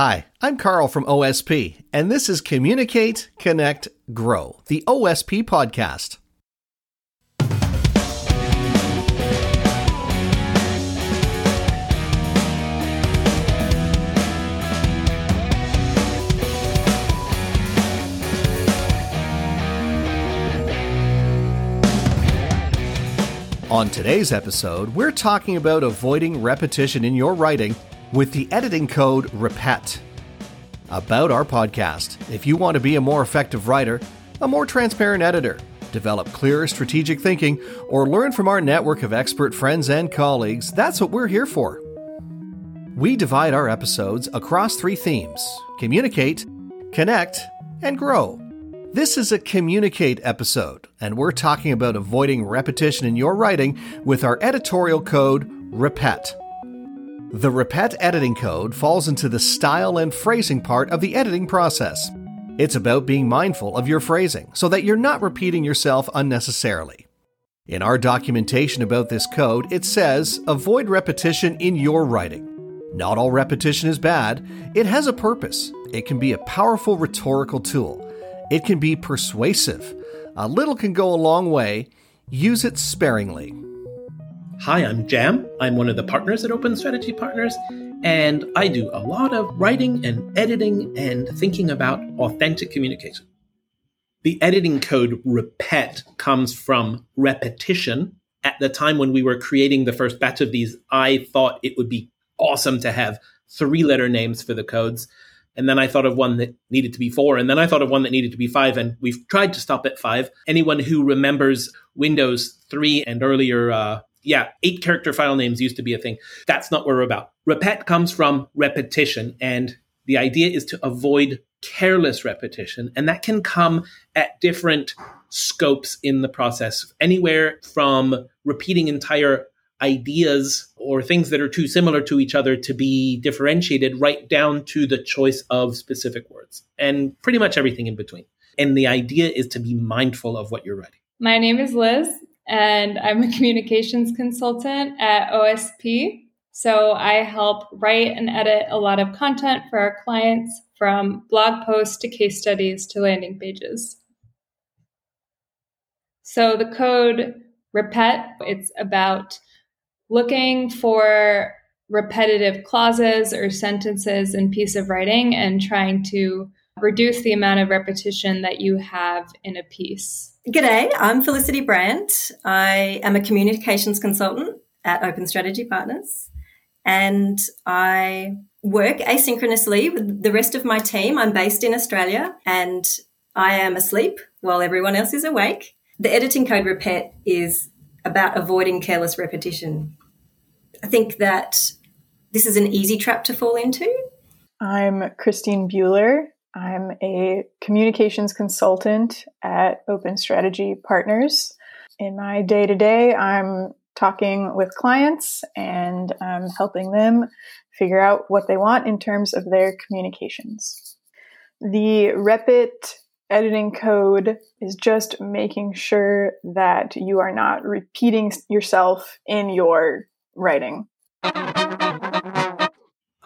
Hi, I'm Carl from OSP, and this is Communicate, Connect, Grow, the OSP podcast. On today's episode, we're talking about avoiding repetition in your writing with the editing code REPET. About our podcast, if you want to be a more effective writer, a more transparent editor, develop clearer strategic thinking, or learn from our network of expert friends and colleagues, that's what we're here for. We divide our episodes across three themes communicate, connect, and grow. This is a communicate episode, and we're talking about avoiding repetition in your writing with our editorial code REPET. The Repet editing code falls into the style and phrasing part of the editing process. It's about being mindful of your phrasing so that you're not repeating yourself unnecessarily. In our documentation about this code, it says avoid repetition in your writing. Not all repetition is bad, it has a purpose. It can be a powerful rhetorical tool, it can be persuasive. A little can go a long way. Use it sparingly. Hi, I'm Jam. I'm one of the partners at Open Strategy Partners, and I do a lot of writing and editing and thinking about authentic communication. The editing code REPET comes from repetition. At the time when we were creating the first batch of these, I thought it would be awesome to have three letter names for the codes. And then I thought of one that needed to be four. And then I thought of one that needed to be five. And we've tried to stop at five. Anyone who remembers Windows 3 and earlier uh, yeah, eight character file names used to be a thing. That's not what we're about. Repet comes from repetition, and the idea is to avoid careless repetition, and that can come at different scopes in the process, anywhere from repeating entire ideas or things that are too similar to each other to be differentiated, right down to the choice of specific words, and pretty much everything in between. And the idea is to be mindful of what you're writing. My name is Liz and I'm a communications consultant at OSP. So I help write and edit a lot of content for our clients from blog posts to case studies to landing pages. So the code REPET, it's about looking for repetitive clauses or sentences in piece of writing and trying to reduce the amount of repetition that you have in a piece. G'day, I'm Felicity Brand. I am a communications consultant at Open Strategy Partners and I work asynchronously with the rest of my team. I'm based in Australia and I am asleep while everyone else is awake. The editing code repet is about avoiding careless repetition. I think that this is an easy trap to fall into. I'm Christine Beuhler. I'm a communications consultant at Open Strategy Partners. In my day to day, I'm talking with clients and I'm helping them figure out what they want in terms of their communications. The Repet editing code is just making sure that you are not repeating yourself in your writing.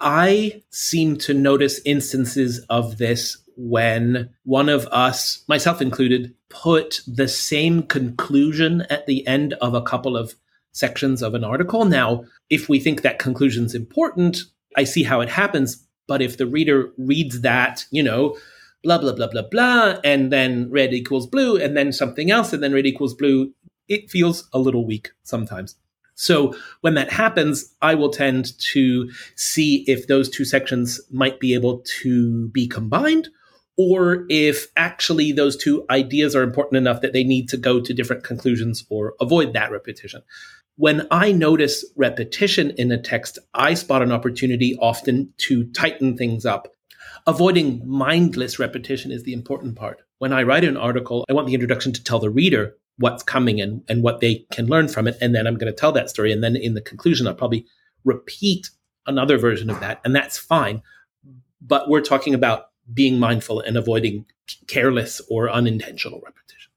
I seem to notice instances of this when one of us, myself included, put the same conclusion at the end of a couple of sections of an article. Now, if we think that conclusion's important, I see how it happens. But if the reader reads that, you know, blah, blah, blah, blah, blah, and then red equals blue, and then something else, and then red equals blue, it feels a little weak sometimes. So when that happens, I will tend to see if those two sections might be able to be combined or if actually those two ideas are important enough that they need to go to different conclusions or avoid that repetition. When I notice repetition in a text, I spot an opportunity often to tighten things up. Avoiding mindless repetition is the important part. When I write an article, I want the introduction to tell the reader what's coming and, and what they can learn from it. And then I'm going to tell that story. And then in the conclusion, I'll probably repeat another version of that. And that's fine. But we're talking about being mindful and avoiding careless or unintentional repetition.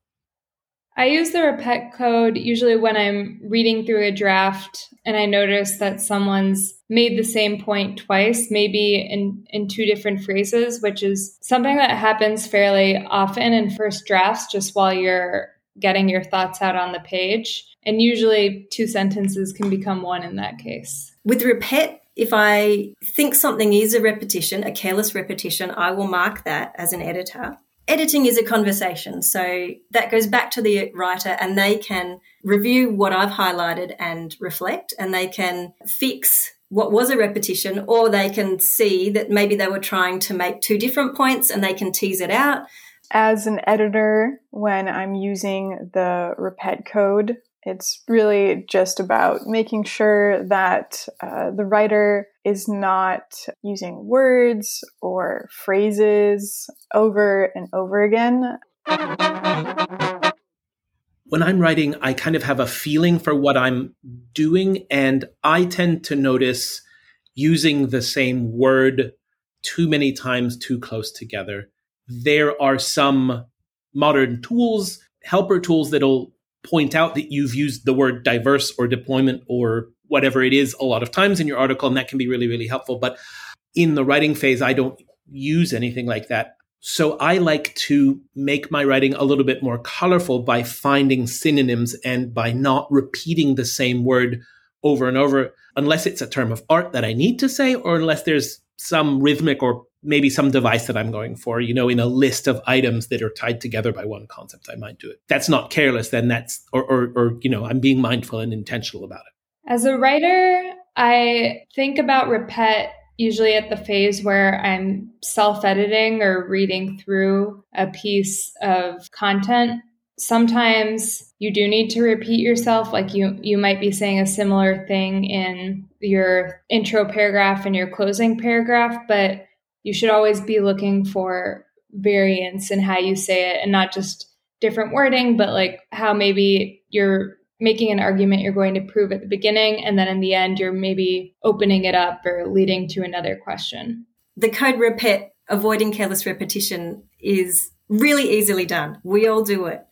I use the repet code usually when I'm reading through a draft and I notice that someone's made the same point twice, maybe in, in two different phrases, which is something that happens fairly often in first drafts, just while you're getting your thoughts out on the page. And usually two sentences can become one in that case. With repet, if I think something is a repetition, a careless repetition, I will mark that as an editor. Editing is a conversation. So that goes back to the writer and they can review what I've highlighted and reflect and they can fix what was a repetition or they can see that maybe they were trying to make two different points and they can tease it out. As an editor, when I'm using the repet code, it's really just about making sure that uh, the writer is not using words or phrases over and over again. When I'm writing, I kind of have a feeling for what I'm doing, and I tend to notice using the same word too many times too close together. There are some modern tools, helper tools that'll point out that you've used the word diverse or deployment or whatever it is a lot of times in your article, and that can be really, really helpful. But in the writing phase, I don't use anything like that. So I like to make my writing a little bit more colorful by finding synonyms and by not repeating the same word over and over, unless it's a term of art that I need to say, or unless there's some rhythmic or maybe some device that I'm going for, you know, in a list of items that are tied together by one concept, I might do it. That's not careless, then that's, or, or, or, you know, I'm being mindful and intentional about it. As a writer, I think about repet usually at the phase where I'm self editing or reading through a piece of content. Sometimes you do need to repeat yourself like you you might be saying a similar thing in your intro paragraph and your closing paragraph but you should always be looking for variance in how you say it and not just different wording, but like how maybe you're making an argument you're going to prove at the beginning and then in the end you're maybe opening it up or leading to another question. The code repet, avoiding careless repetition, is really easily done. We all do it.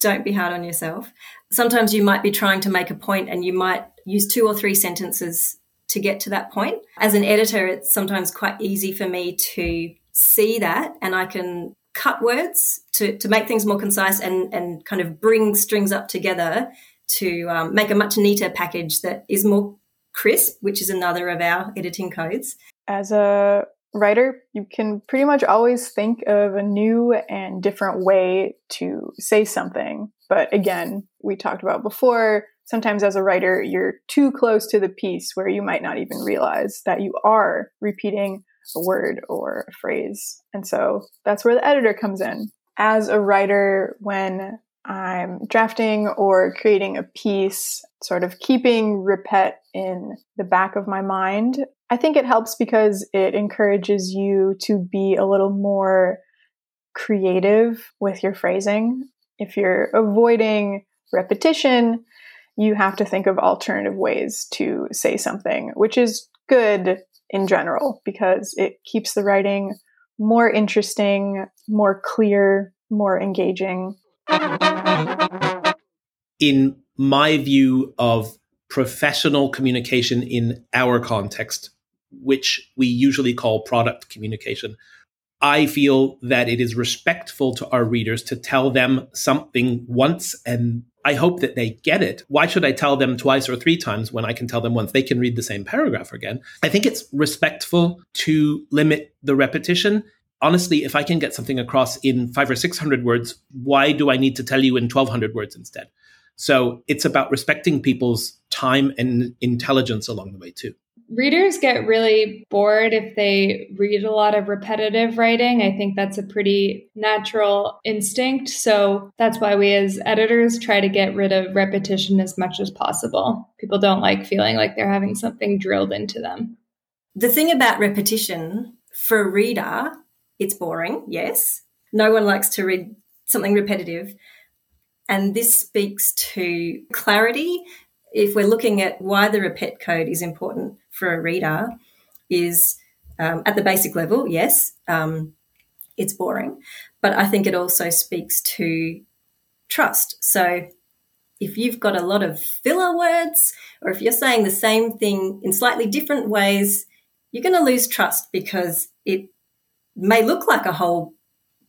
Don't be hard on yourself. Sometimes you might be trying to make a point and you might use two or three sentences to get to that point. As an editor, it's sometimes quite easy for me to see that and I can cut words to, to make things more concise and, and kind of bring strings up together to um, make a much neater package that is more crisp, which is another of our editing codes. As a writer, you can pretty much always think of a new and different way to say something. But again, we talked about before, sometimes as a writer, you're too close to the piece where you might not even realize that you are repeating a word or a phrase. And so that's where the editor comes in. As a writer, when I'm drafting or creating a piece, sort of keeping repet in the back of my mind, I think it helps because it encourages you to be a little more creative with your phrasing. If you're avoiding repetition, you have to think of alternative ways to say something, which is good in general because it keeps the writing more interesting, more clear, more engaging. In my view of professional communication in our context, which we usually call product communication, I feel that it is respectful to our readers to tell them something once and I hope that they get it. Why should I tell them twice or three times when I can tell them once? They can read the same paragraph again. I think it's respectful to limit the repetition. Honestly, if I can get something across in five or 600 words, why do I need to tell you in 1200 words instead? So it's about respecting people's time and intelligence along the way, too readers get really bored if they read a lot of repetitive writing. I think that's a pretty natural instinct. So that's why we as editors try to get rid of repetition as much as possible. People don't like feeling like they're having something drilled into them. The thing about repetition for a reader, it's boring, yes. No one likes to read something repetitive. And this speaks to clarity if we're looking at why the repet code is important for a reader, is um, at the basic level, yes, um, it's boring, but I think it also speaks to trust. So if you've got a lot of filler words or if you're saying the same thing in slightly different ways, you're going to lose trust because it may look like a whole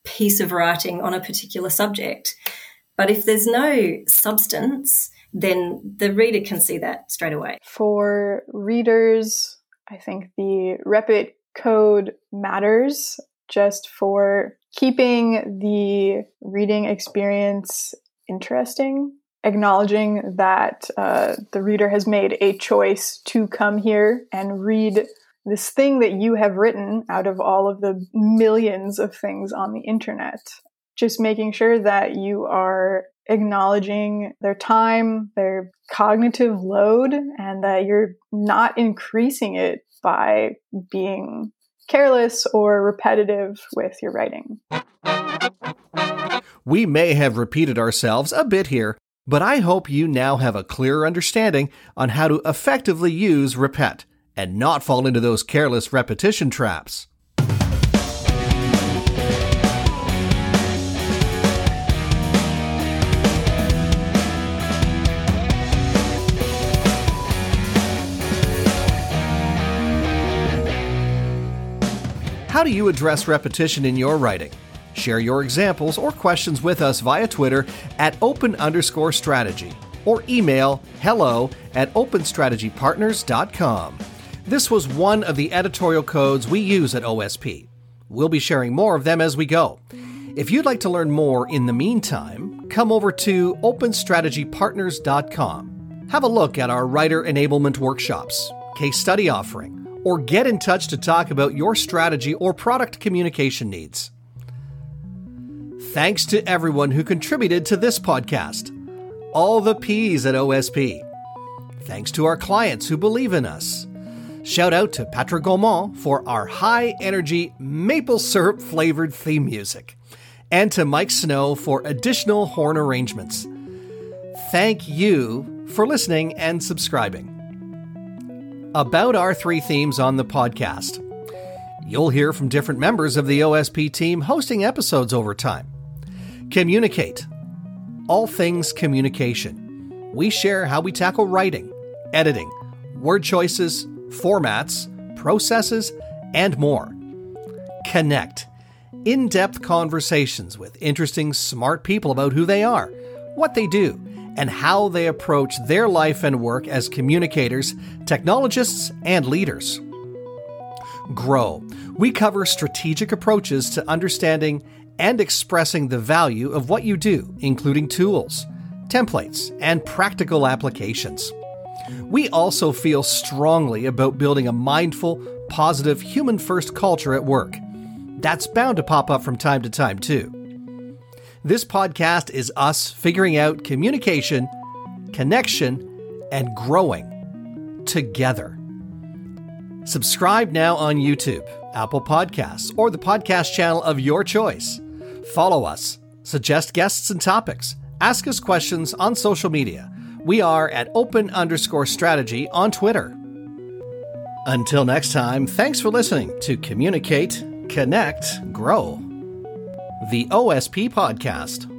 piece of writing on a particular subject. But if there's no substance, then the reader can see that straight away. For readers, I think the Repet code matters just for keeping the reading experience interesting, acknowledging that uh, the reader has made a choice to come here and read this thing that you have written out of all of the millions of things on the internet. Just making sure that you are acknowledging their time, their cognitive load, and that you're not increasing it by being careless or repetitive with your writing. We may have repeated ourselves a bit here, but I hope you now have a clearer understanding on how to effectively use Repet and not fall into those careless repetition traps. How do you address repetition in your writing? Share your examples or questions with us via Twitter at open underscore strategy or email hello at openstrategypartners.com. This was one of the editorial codes we use at OSP. We'll be sharing more of them as we go. If you'd like to learn more in the meantime, come over to openstrategypartners.com. Have a look at our writer enablement workshops, case study offering, or get in touch to talk about your strategy or product communication needs. Thanks to everyone who contributed to this podcast. All the P's at OSP. Thanks to our clients who believe in us. Shout out to Patrick Gaumont for our high energy maple syrup flavored theme music, and to Mike Snow for additional horn arrangements. Thank you for listening and subscribing. About our three themes on the podcast. You'll hear from different members of the OSP team hosting episodes over time. Communicate. All things communication. We share how we tackle writing, editing, word choices, formats, processes, and more. Connect. In depth conversations with interesting, smart people about who they are, what they do, and how they approach their life and work as communicators, technologists, and leaders. Grow. We cover strategic approaches to understanding and expressing the value of what you do, including tools, templates, and practical applications. We also feel strongly about building a mindful, positive, human first culture at work. That's bound to pop up from time to time, too. This podcast is us figuring out communication, connection, and growing together. Subscribe now on YouTube, Apple Podcasts, or the podcast channel of your choice. Follow us, suggest guests and topics, ask us questions on social media we are at open underscore strategy on Twitter. Until next time, thanks for listening to Communicate, Connect, Grow, the OSP Podcast.